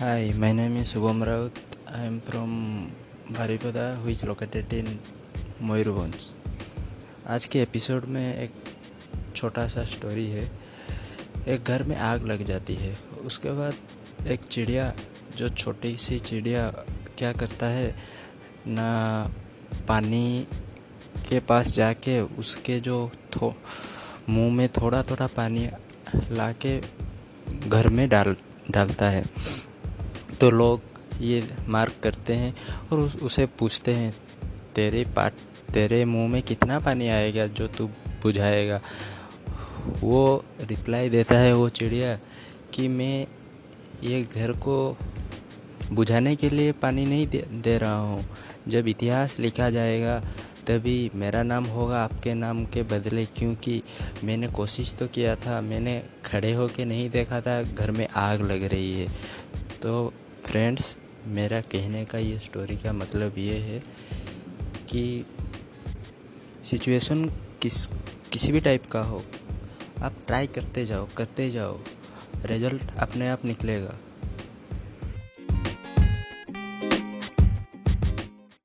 Hi, my name is Subham Raut. I am from Baripada, which located in Mayurbhanj आज के episode में एक छोटा सा स्टोरी है। एक घर में आग लग जाती है। उसके बाद एक चिड़िया जो छोटी सी चिड़िया क्या करता है? ना पानी के पास जाके उसके जो थो मुँह में थोड़ा थोड़ा पानी लाके घर में डाल डालता है। तो लोग ये मार्क करते हैं और उस, उसे पूछते हैं तेरे पाट तेरे मुँह में कितना पानी आएगा जो तू बुझाएगा? वो रिप्लाई देता है वो चिड़िया कि मैं ये घर को बुझाने के लिए पानी नहीं दे, दे रहा हूँ। जब इतिहास लिखा जाएगा तभी मेरा नाम होगा आपके नाम के बदले क्योंकि मैंने कोशिश तो किया था मैंने खड़े होके नहीं देखा था घर में आग लग रही है। तो फ्रेंड्स मेरा कहने का ये स्टोरी का मतलब ये है कि सिचुएशन किस, किसी भी टाइप का हो, आप ट्राई करते जाओ करते जाओ रिज़ल्ट अपने आप निकलेगा।